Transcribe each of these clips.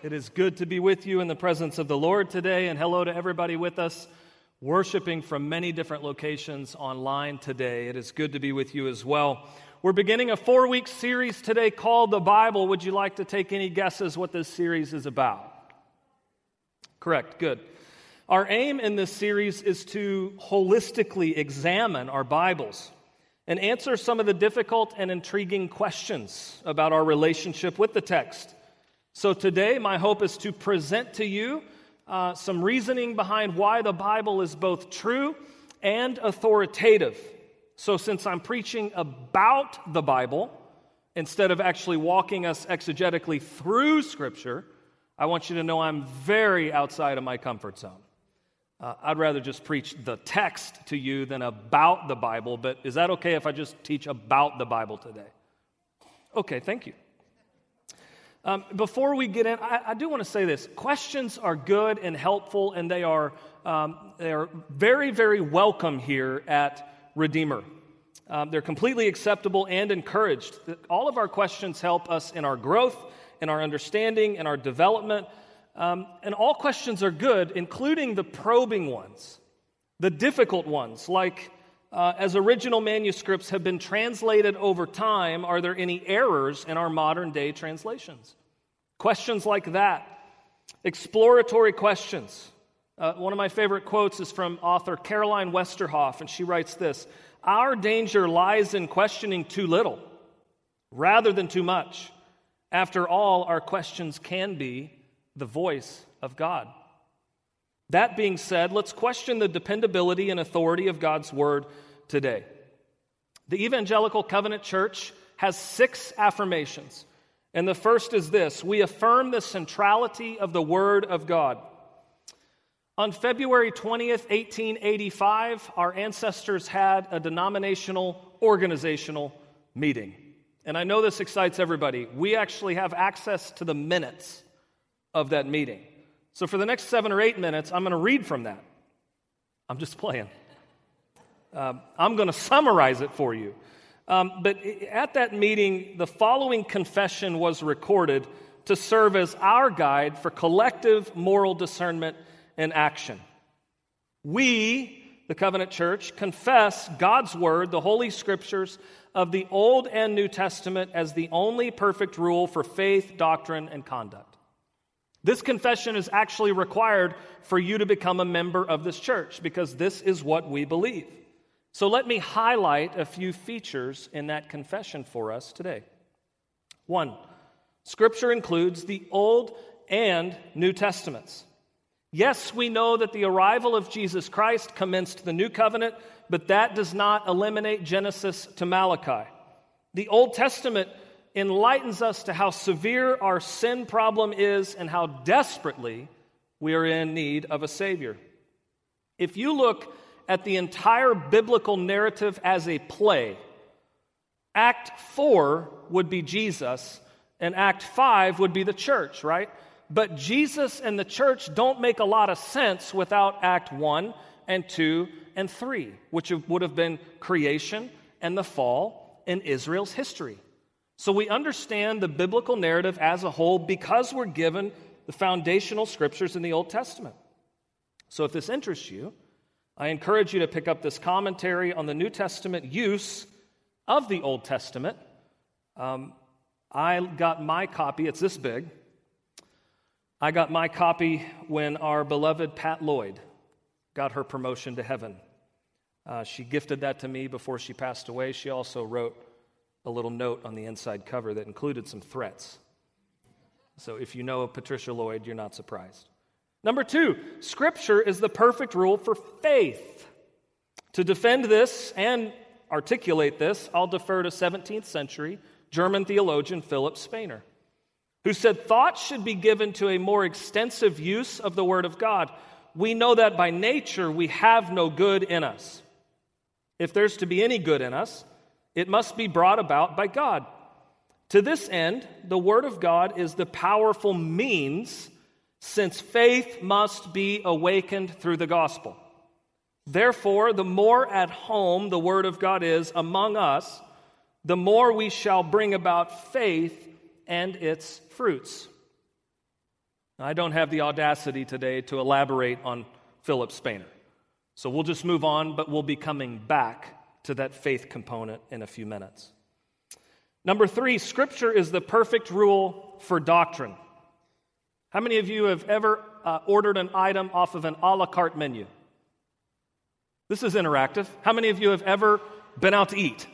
It is good to be with you in the presence of the Lord today, and hello to everybody with us worshiping from many different locations online today. It is good to be with you as well. We're beginning a four week series today called The Bible. Would you like to take any guesses what this series is about? Correct, good. Our aim in this series is to holistically examine our Bibles and answer some of the difficult and intriguing questions about our relationship with the text. So, today, my hope is to present to you uh, some reasoning behind why the Bible is both true and authoritative. So, since I'm preaching about the Bible, instead of actually walking us exegetically through Scripture, I want you to know I'm very outside of my comfort zone. Uh, I'd rather just preach the text to you than about the Bible, but is that okay if I just teach about the Bible today? Okay, thank you. Um, before we get in, I, I do want to say this. Questions are good and helpful, and they are, um, they are very, very welcome here at Redeemer. Um, they're completely acceptable and encouraged. All of our questions help us in our growth, in our understanding, in our development. Um, and all questions are good, including the probing ones, the difficult ones, like uh, as original manuscripts have been translated over time, are there any errors in our modern day translations? Questions like that. Exploratory questions. Uh, one of my favorite quotes is from author Caroline Westerhoff, and she writes this Our danger lies in questioning too little rather than too much. After all, our questions can be the voice of God. That being said, let's question the dependability and authority of God's word today. The Evangelical Covenant Church has six affirmations. And the first is this we affirm the centrality of the Word of God. On February 20th, 1885, our ancestors had a denominational organizational meeting. And I know this excites everybody. We actually have access to the minutes of that meeting. So for the next seven or eight minutes, I'm going to read from that. I'm just playing. Um, I'm going to summarize it for you. Um, but at that meeting, the following confession was recorded to serve as our guide for collective moral discernment and action. We, the Covenant Church, confess God's Word, the Holy Scriptures of the Old and New Testament, as the only perfect rule for faith, doctrine, and conduct. This confession is actually required for you to become a member of this church because this is what we believe. So let me highlight a few features in that confession for us today. One, Scripture includes the Old and New Testaments. Yes, we know that the arrival of Jesus Christ commenced the New Covenant, but that does not eliminate Genesis to Malachi. The Old Testament enlightens us to how severe our sin problem is and how desperately we are in need of a Savior. If you look at the entire biblical narrative as a play, Act 4 would be Jesus, and Act 5 would be the church, right? But Jesus and the church don't make a lot of sense without Act 1 and 2 and 3, which would have been creation and the fall in Israel's history. So we understand the biblical narrative as a whole because we're given the foundational scriptures in the Old Testament. So if this interests you, I encourage you to pick up this commentary on the New Testament use of the Old Testament. Um, I got my copy, it's this big. I got my copy when our beloved Pat Lloyd got her promotion to heaven. Uh, she gifted that to me before she passed away. She also wrote a little note on the inside cover that included some threats. So if you know Patricia Lloyd, you're not surprised. Number two, Scripture is the perfect rule for faith. To defend this and articulate this, I'll defer to 17th century German theologian Philip Spener. who said thoughts should be given to a more extensive use of the Word of God. We know that by nature we have no good in us. If there's to be any good in us, it must be brought about by God. To this end, the Word of God is the powerful means, since faith must be awakened through the gospel. Therefore, the more at home the Word of God is among us, the more we shall bring about faith and its fruits. I don't have the audacity today to elaborate on Philip Spener. So we'll just move on, but we'll be coming back to that faith component in a few minutes. Number three, Scripture is the perfect rule for doctrine. How many of you have ever uh, ordered an item off of an a la carte menu? This is interactive. How many of you have ever been out to eat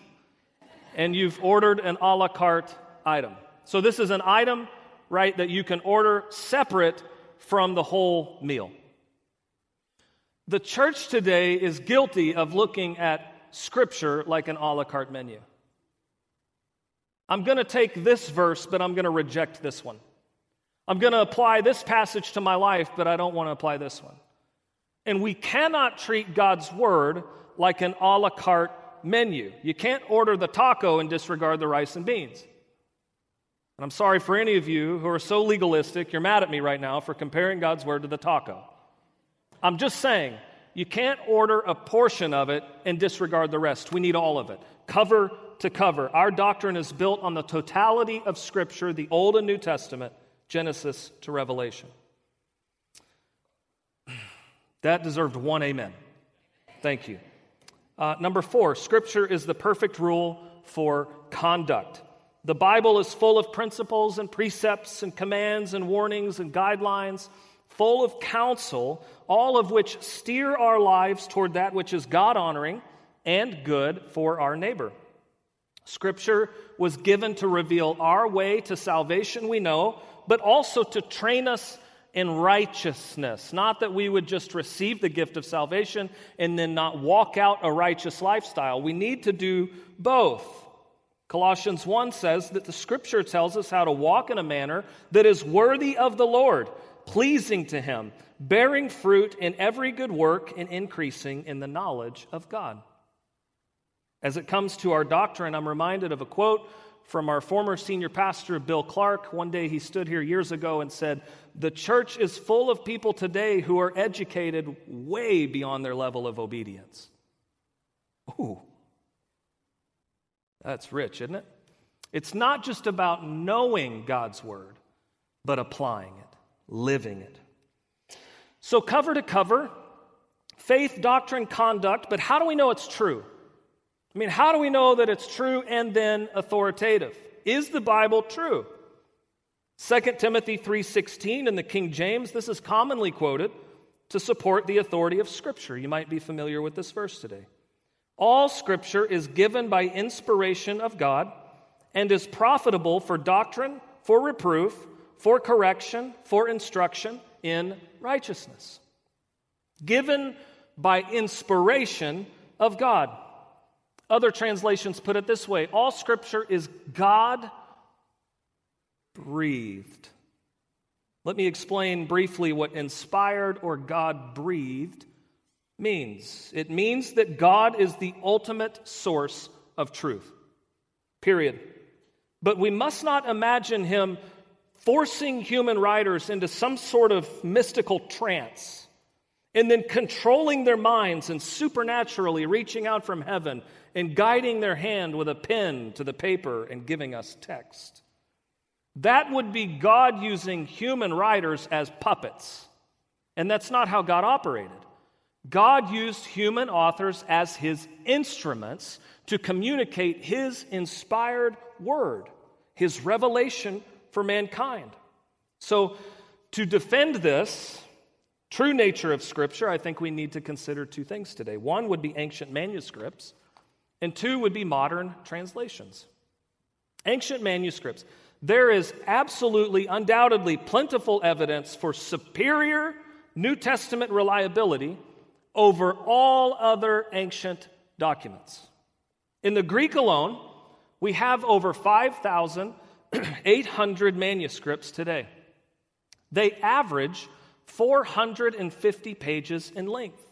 and you've ordered an a la carte item? So, this is an item, right, that you can order separate from the whole meal. The church today is guilty of looking at Scripture like an a la carte menu. I'm going to take this verse, but I'm going to reject this one. I'm going to apply this passage to my life, but I don't want to apply this one. And we cannot treat God's word like an a la carte menu. You can't order the taco and disregard the rice and beans. And I'm sorry for any of you who are so legalistic, you're mad at me right now for comparing God's word to the taco. I'm just saying, you can't order a portion of it and disregard the rest. We need all of it, cover to cover. Our doctrine is built on the totality of Scripture, the Old and New Testament, Genesis to Revelation. That deserved one amen. Thank you. Uh, number four, Scripture is the perfect rule for conduct. The Bible is full of principles and precepts and commands and warnings and guidelines full of counsel, all of which steer our lives toward that which is God honoring and good for our neighbor. Scripture was given to reveal our way to salvation, we know, but also to train us in righteousness. Not that we would just receive the gift of salvation and then not walk out a righteous lifestyle. We need to do both. Colossians 1 says that the scripture tells us how to walk in a manner that is worthy of the Lord, pleasing to Him, bearing fruit in every good work and increasing in the knowledge of God. As it comes to our doctrine, I'm reminded of a quote from our former senior pastor, Bill Clark. One day he stood here years ago and said, The church is full of people today who are educated way beyond their level of obedience. Ooh, that's rich, isn't it? It's not just about knowing God's word, but applying it living it. So, cover to cover, faith, doctrine, conduct, but how do we know it's true? I mean, how do we know that it's true and then authoritative? Is the Bible true? 2 Timothy 3:16 in the King James, this is commonly quoted to support the authority of scripture. You might be familiar with this verse today. All scripture is given by inspiration of God and is profitable for doctrine, for reproof, for correction, for instruction in righteousness. Given by inspiration of God. Other translations put it this way all scripture is God breathed. Let me explain briefly what inspired or God breathed means. It means that God is the ultimate source of truth. Period. But we must not imagine him forcing human writers into some sort of mystical trance and then controlling their minds and supernaturally reaching out from heaven and guiding their hand with a pen to the paper and giving us text. That would be God using human writers as puppets. And that's not how God operated. God used human authors as his instruments to communicate his inspired word, his revelation for mankind. So, to defend this true nature of Scripture, I think we need to consider two things today. One would be ancient manuscripts, and two would be modern translations. Ancient manuscripts. There is absolutely, undoubtedly, plentiful evidence for superior New Testament reliability over all other ancient documents. In the Greek alone, we have over 5,800 manuscripts today. They average 450 pages in length.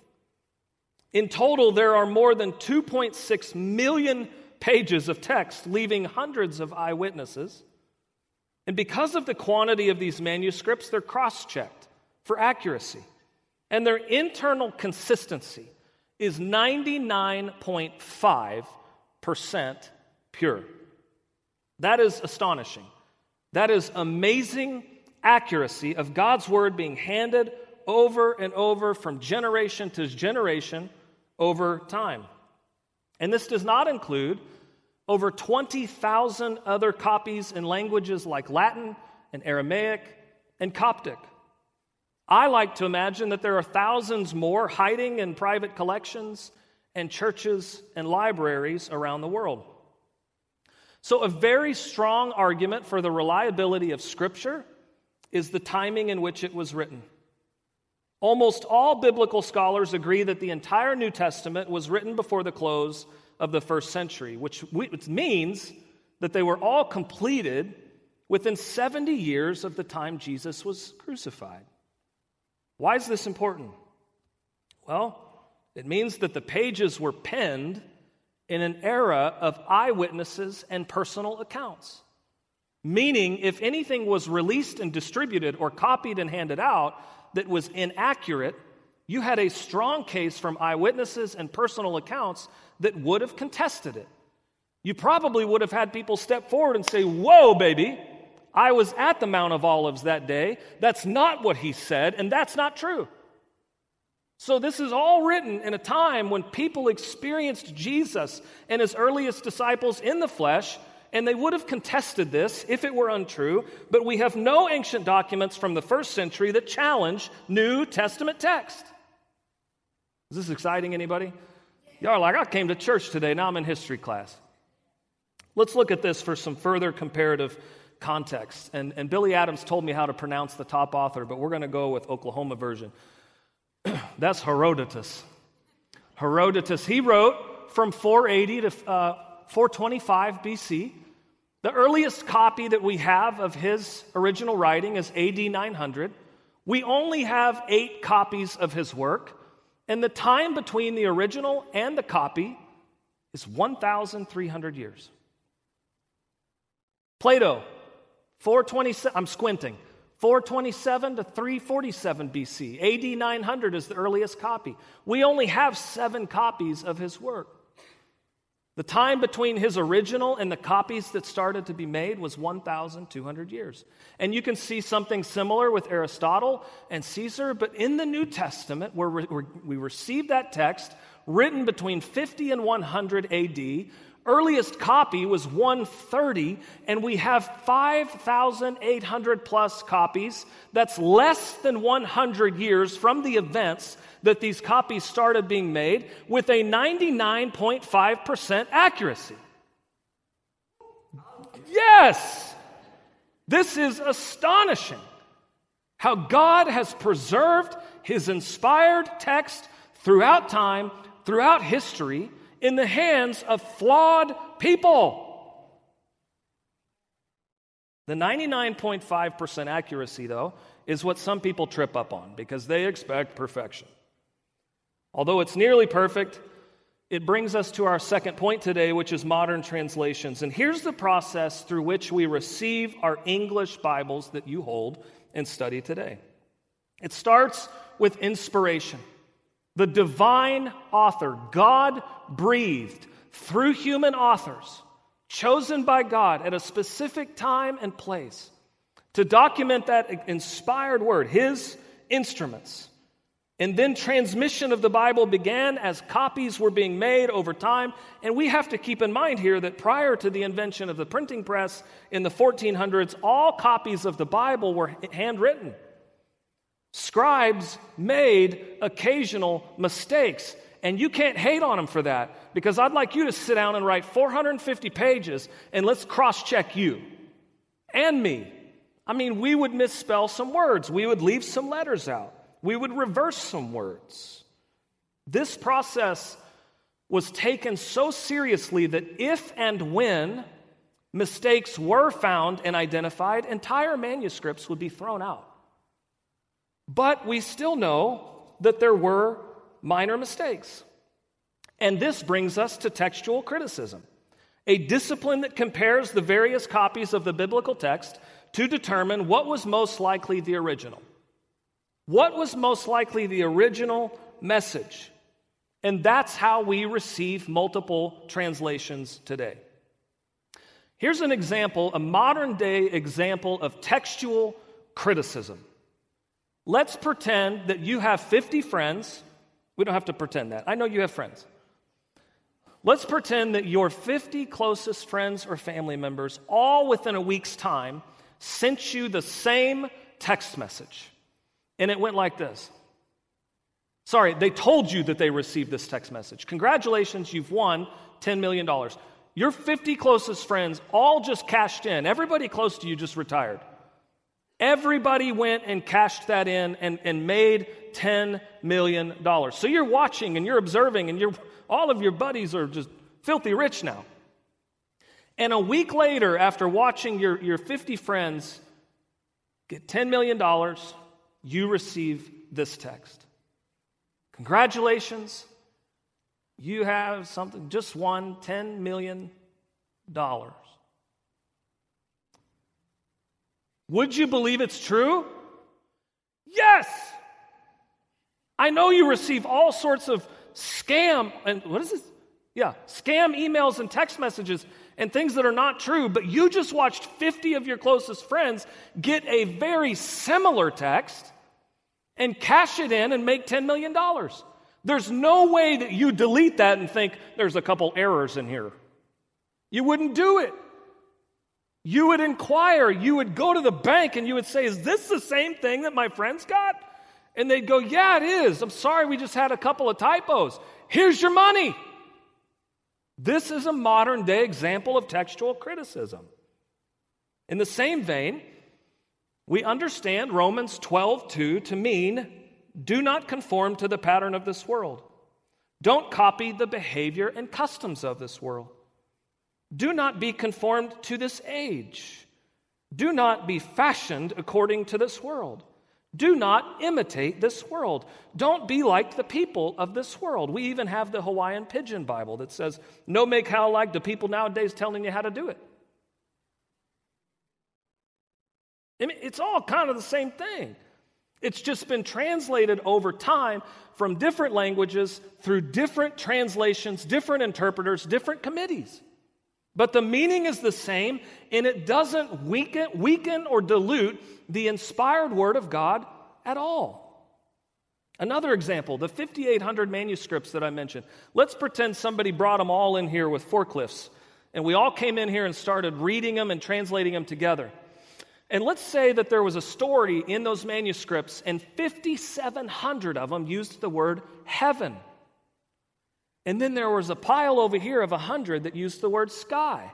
In total, there are more than 2.6 million pages of text, leaving hundreds of eyewitnesses. And because of the quantity of these manuscripts, they're cross checked for accuracy. And their internal consistency is 99.5% pure. That is astonishing. That is amazing accuracy of God's word being handed over and over from generation to generation over time. And this does not include over 20,000 other copies in languages like Latin and Aramaic and Coptic. I like to imagine that there are thousands more hiding in private collections and churches and libraries around the world. So, a very strong argument for the reliability of Scripture is the timing in which it was written. Almost all biblical scholars agree that the entire New Testament was written before the close of the first century, which, which means that they were all completed within 70 years of the time Jesus was crucified. Why is this important? Well, it means that the pages were penned in an era of eyewitnesses and personal accounts. Meaning, if anything was released and distributed or copied and handed out that was inaccurate, you had a strong case from eyewitnesses and personal accounts that would have contested it. You probably would have had people step forward and say, Whoa, baby, I was at the Mount of Olives that day. That's not what he said, and that's not true. So, this is all written in a time when people experienced Jesus and his earliest disciples in the flesh, and they would have contested this if it were untrue, but we have no ancient documents from the first century that challenge New Testament text. Is this exciting, anybody? Y'all are like, I came to church today, now I'm in history class. Let's look at this for some further comparative context. And, and Billy Adams told me how to pronounce the top author, but we're going to go with Oklahoma version. That's Herodotus. Herodotus, he wrote from 480 to uh, 425 BC. The earliest copy that we have of his original writing is AD 900. We only have eight copies of his work, and the time between the original and the copy is 1,300 years. Plato, 427, I'm squinting. 427 to 347 BC. AD 900 is the earliest copy. We only have seven copies of his work. The time between his original and the copies that started to be made was 1,200 years. And you can see something similar with Aristotle and Caesar, but in the New Testament, where we receive that text written between 50 and 100 AD, earliest copy was 130, and we have 5,800 plus copies. That's less than 100 years from the events that these copies started being made with a 99.5% accuracy. Yes! This is astonishing how God has preserved his inspired text throughout time, throughout history in the hands of flawed people. The 99.5% accuracy, though, is what some people trip up on because they expect perfection. Although it's nearly perfect, it brings us to our second point today, which is modern translations. And here's the process through which we receive our English Bibles that you hold and study today. It starts with inspiration. The divine author, God breathed through human authors, chosen by God at a specific time and place to document that inspired word, his instruments. And then transmission of the Bible began as copies were being made over time. And we have to keep in mind here that prior to the invention of the printing press in the 1400s, all copies of the Bible were handwritten. Scribes made occasional mistakes, and you can't hate on them for that because I'd like you to sit down and write 450 pages and let's cross check you and me. I mean, we would misspell some words, we would leave some letters out, we would reverse some words. This process was taken so seriously that if and when mistakes were found and identified, entire manuscripts would be thrown out. But we still know that there were minor mistakes. And this brings us to textual criticism, a discipline that compares the various copies of the biblical text to determine what was most likely the original. What was most likely the original message? And that's how we receive multiple translations today. Here's an example, a modern day example of textual criticism. Let's pretend that you have 50 friends. We don't have to pretend that. I know you have friends. Let's pretend that your 50 closest friends or family members, all within a week's time, sent you the same text message. And it went like this Sorry, they told you that they received this text message. Congratulations, you've won $10 million. Your 50 closest friends all just cashed in. Everybody close to you just retired. Everybody went and cashed that in and, and made $10 million. So you're watching and you're observing, and you're, all of your buddies are just filthy rich now. And a week later, after watching your, your 50 friends get $10 million, you receive this text. Congratulations, you have something, just won $10 million. Would you believe it's true? Yes! I know you receive all sorts of scam and what is this? Yeah, scam emails and text messages and things that are not true, but you just watched 50 of your closest friends get a very similar text and cash it in and make $10 million. There's no way that you delete that and think there's a couple errors in here. You wouldn't do it. You would inquire, you would go to the bank and you would say, Is this the same thing that my friends got? And they'd go, Yeah, it is. I'm sorry, we just had a couple of typos. Here's your money. This is a modern day example of textual criticism. In the same vein, we understand Romans 12:2 to mean do not conform to the pattern of this world. Don't copy the behavior and customs of this world. Do not be conformed to this age. Do not be fashioned according to this world. Do not imitate this world. Don't be like the people of this world. We even have the Hawaiian Pidgin Bible that says, No make how like the people nowadays telling you how to do it. I mean, it's all kind of the same thing. It's just been translated over time from different languages through different translations, different interpreters, different committees. But the meaning is the same, and it doesn't weaken, weaken or dilute the inspired word of God at all. Another example the 5,800 manuscripts that I mentioned. Let's pretend somebody brought them all in here with forklifts, and we all came in here and started reading them and translating them together. And let's say that there was a story in those manuscripts, and 5,700 of them used the word heaven. And then there was a pile over here of 100 that used the word sky.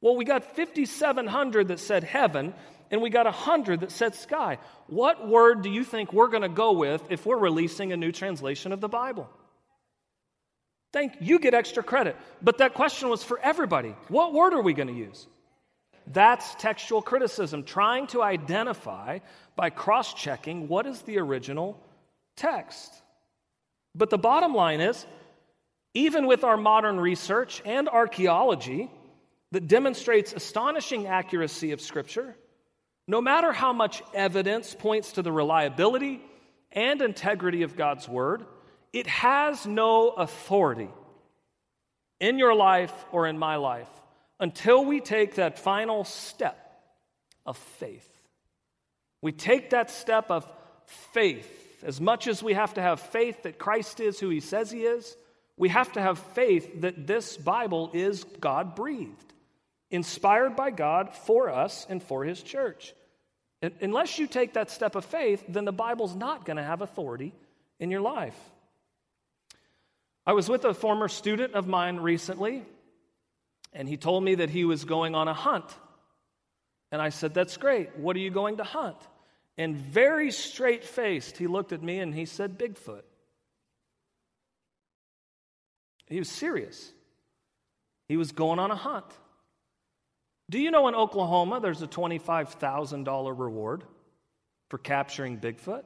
Well, we got 5,700 that said heaven, and we got 100 that said sky. What word do you think we're going to go with if we're releasing a new translation of the Bible? Thank you get extra credit. But that question was for everybody. What word are we going to use? That's textual criticism, trying to identify by cross checking what is the original text. But the bottom line is even with our modern research and archaeology that demonstrates astonishing accuracy of Scripture, no matter how much evidence points to the reliability and integrity of God's Word, it has no authority in your life or in my life until we take that final step of faith. We take that step of faith. As much as we have to have faith that Christ is who he says he is, we have to have faith that this Bible is God breathed, inspired by God for us and for his church. Unless you take that step of faith, then the Bible's not going to have authority in your life. I was with a former student of mine recently and he told me that he was going on a hunt. And I said, That's great. What are you going to hunt? And very straight faced, he looked at me and he said, Bigfoot. He was serious. He was going on a hunt. Do you know in Oklahoma there's a $25,000 reward for capturing Bigfoot?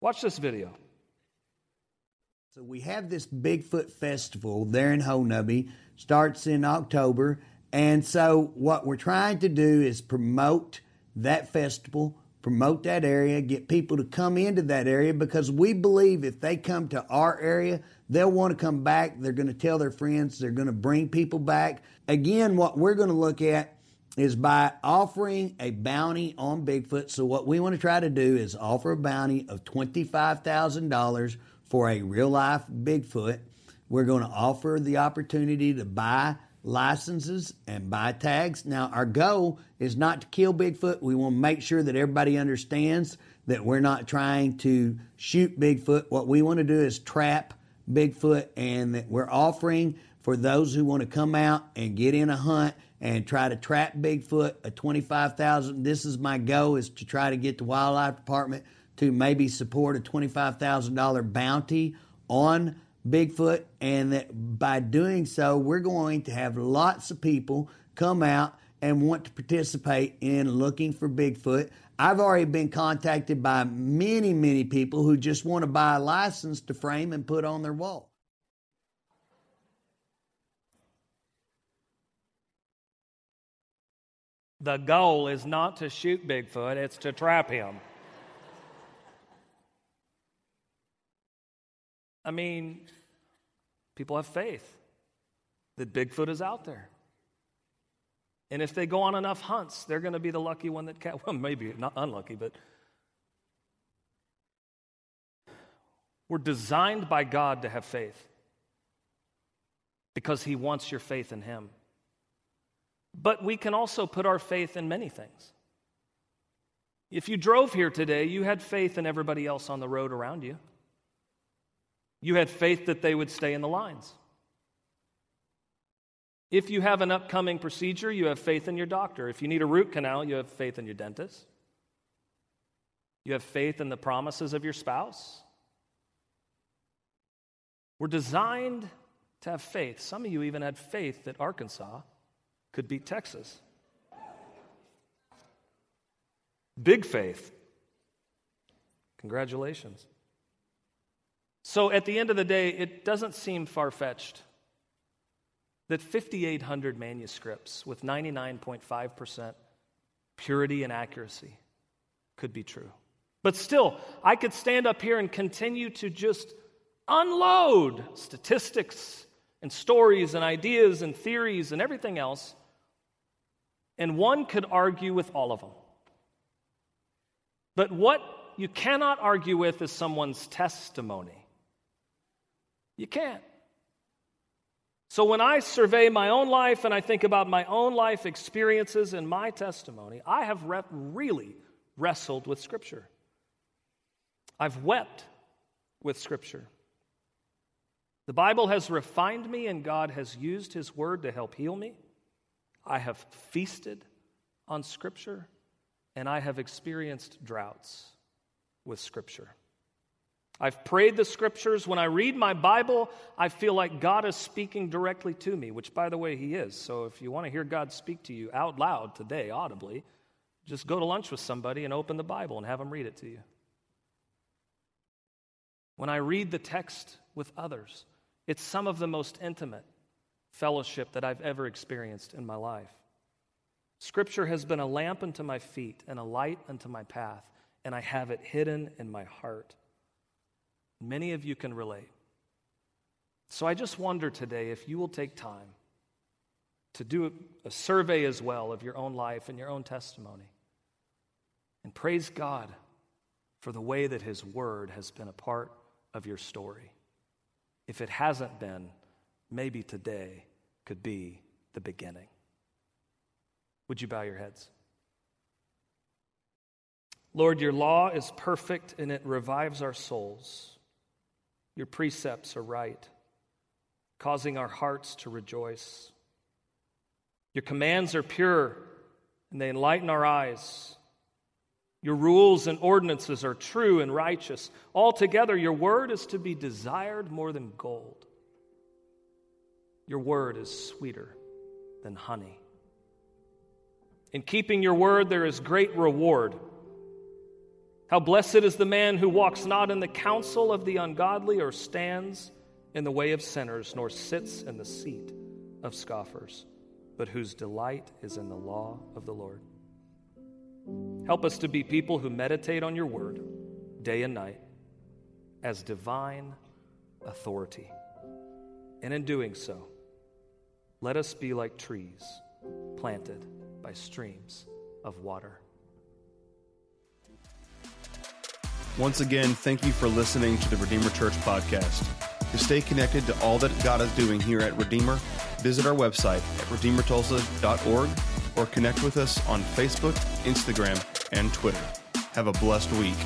Watch this video. So we have this Bigfoot festival there in Honobia, starts in October, and so what we're trying to do is promote that festival, promote that area, get people to come into that area because we believe if they come to our area, they'll want to come back. They're going to tell their friends, they're going to bring people back. Again, what we're going to look at is by offering a bounty on Bigfoot. So, what we want to try to do is offer a bounty of $25,000 for a real life Bigfoot. We're going to offer the opportunity to buy licenses and buy tags. Now, our goal is not to kill Bigfoot. We want to make sure that everybody understands that we're not trying to shoot Bigfoot. What we want to do is trap Bigfoot, and that we're offering for those who want to come out and get in a hunt and try to trap Bigfoot a 25,000 this is my goal is to try to get the wildlife department to maybe support a $25,000 bounty on Bigfoot and that by doing so we're going to have lots of people come out and want to participate in looking for Bigfoot. I've already been contacted by many many people who just want to buy a license to frame and put on their wall. The goal is not to shoot Bigfoot, it's to trap him. I mean, people have faith that Bigfoot is out there. And if they go on enough hunts, they're going to be the lucky one that, ca- well, maybe not unlucky, but we're designed by God to have faith because He wants your faith in Him. But we can also put our faith in many things. If you drove here today, you had faith in everybody else on the road around you. You had faith that they would stay in the lines. If you have an upcoming procedure, you have faith in your doctor. If you need a root canal, you have faith in your dentist. You have faith in the promises of your spouse. We're designed to have faith. Some of you even had faith that Arkansas could beat Texas. Big faith. Congratulations. So at the end of the day, it doesn't seem far fetched that 5,800 manuscripts with 99.5% purity and accuracy could be true. But still, I could stand up here and continue to just unload statistics and stories and ideas and theories and everything else and one could argue with all of them. But what you cannot argue with is someone's testimony. You can't. So when I survey my own life and I think about my own life experiences and my testimony, I have re- really wrestled with Scripture. I've wept with Scripture. The Bible has refined me, and God has used His Word to help heal me. I have feasted on Scripture, and I have experienced droughts with Scripture. I've prayed the Scriptures. When I read my Bible, I feel like God is speaking directly to me, which, by the way, He is. So if you want to hear God speak to you out loud today, audibly, just go to lunch with somebody and open the Bible and have them read it to you. When I read the text with others, it's some of the most intimate fellowship that I've ever experienced in my life. Scripture has been a lamp unto my feet and a light unto my path, and I have it hidden in my heart. Many of you can relate. So I just wonder today if you will take time to do a survey as well of your own life and your own testimony. And praise God for the way that His Word has been a part of your story. If it hasn't been, maybe today could be the beginning. Would you bow your heads? Lord, your law is perfect and it revives our souls. Your precepts are right, causing our hearts to rejoice. Your commands are pure and they enlighten our eyes. Your rules and ordinances are true and righteous. Altogether, your word is to be desired more than gold Your word is sweeter than honey. In keeping your word, there is great reward. How blessed is the man who walks not in the counsel of the ungodly, or stands in the way of sinners, nor sits in the seat of scoffers, but whose delight is in the law of the Lord. Help us to be people who meditate on your word day and night as divine authority. And in doing so, let us be like trees planted by streams of water. Once again, thank you for listening to the Redeemer Church podcast. To stay connected to all that God is doing here at Redeemer, visit our website at redeemertulsa.org or connect with us on Facebook, Instagram, and Twitter. Have a blessed week.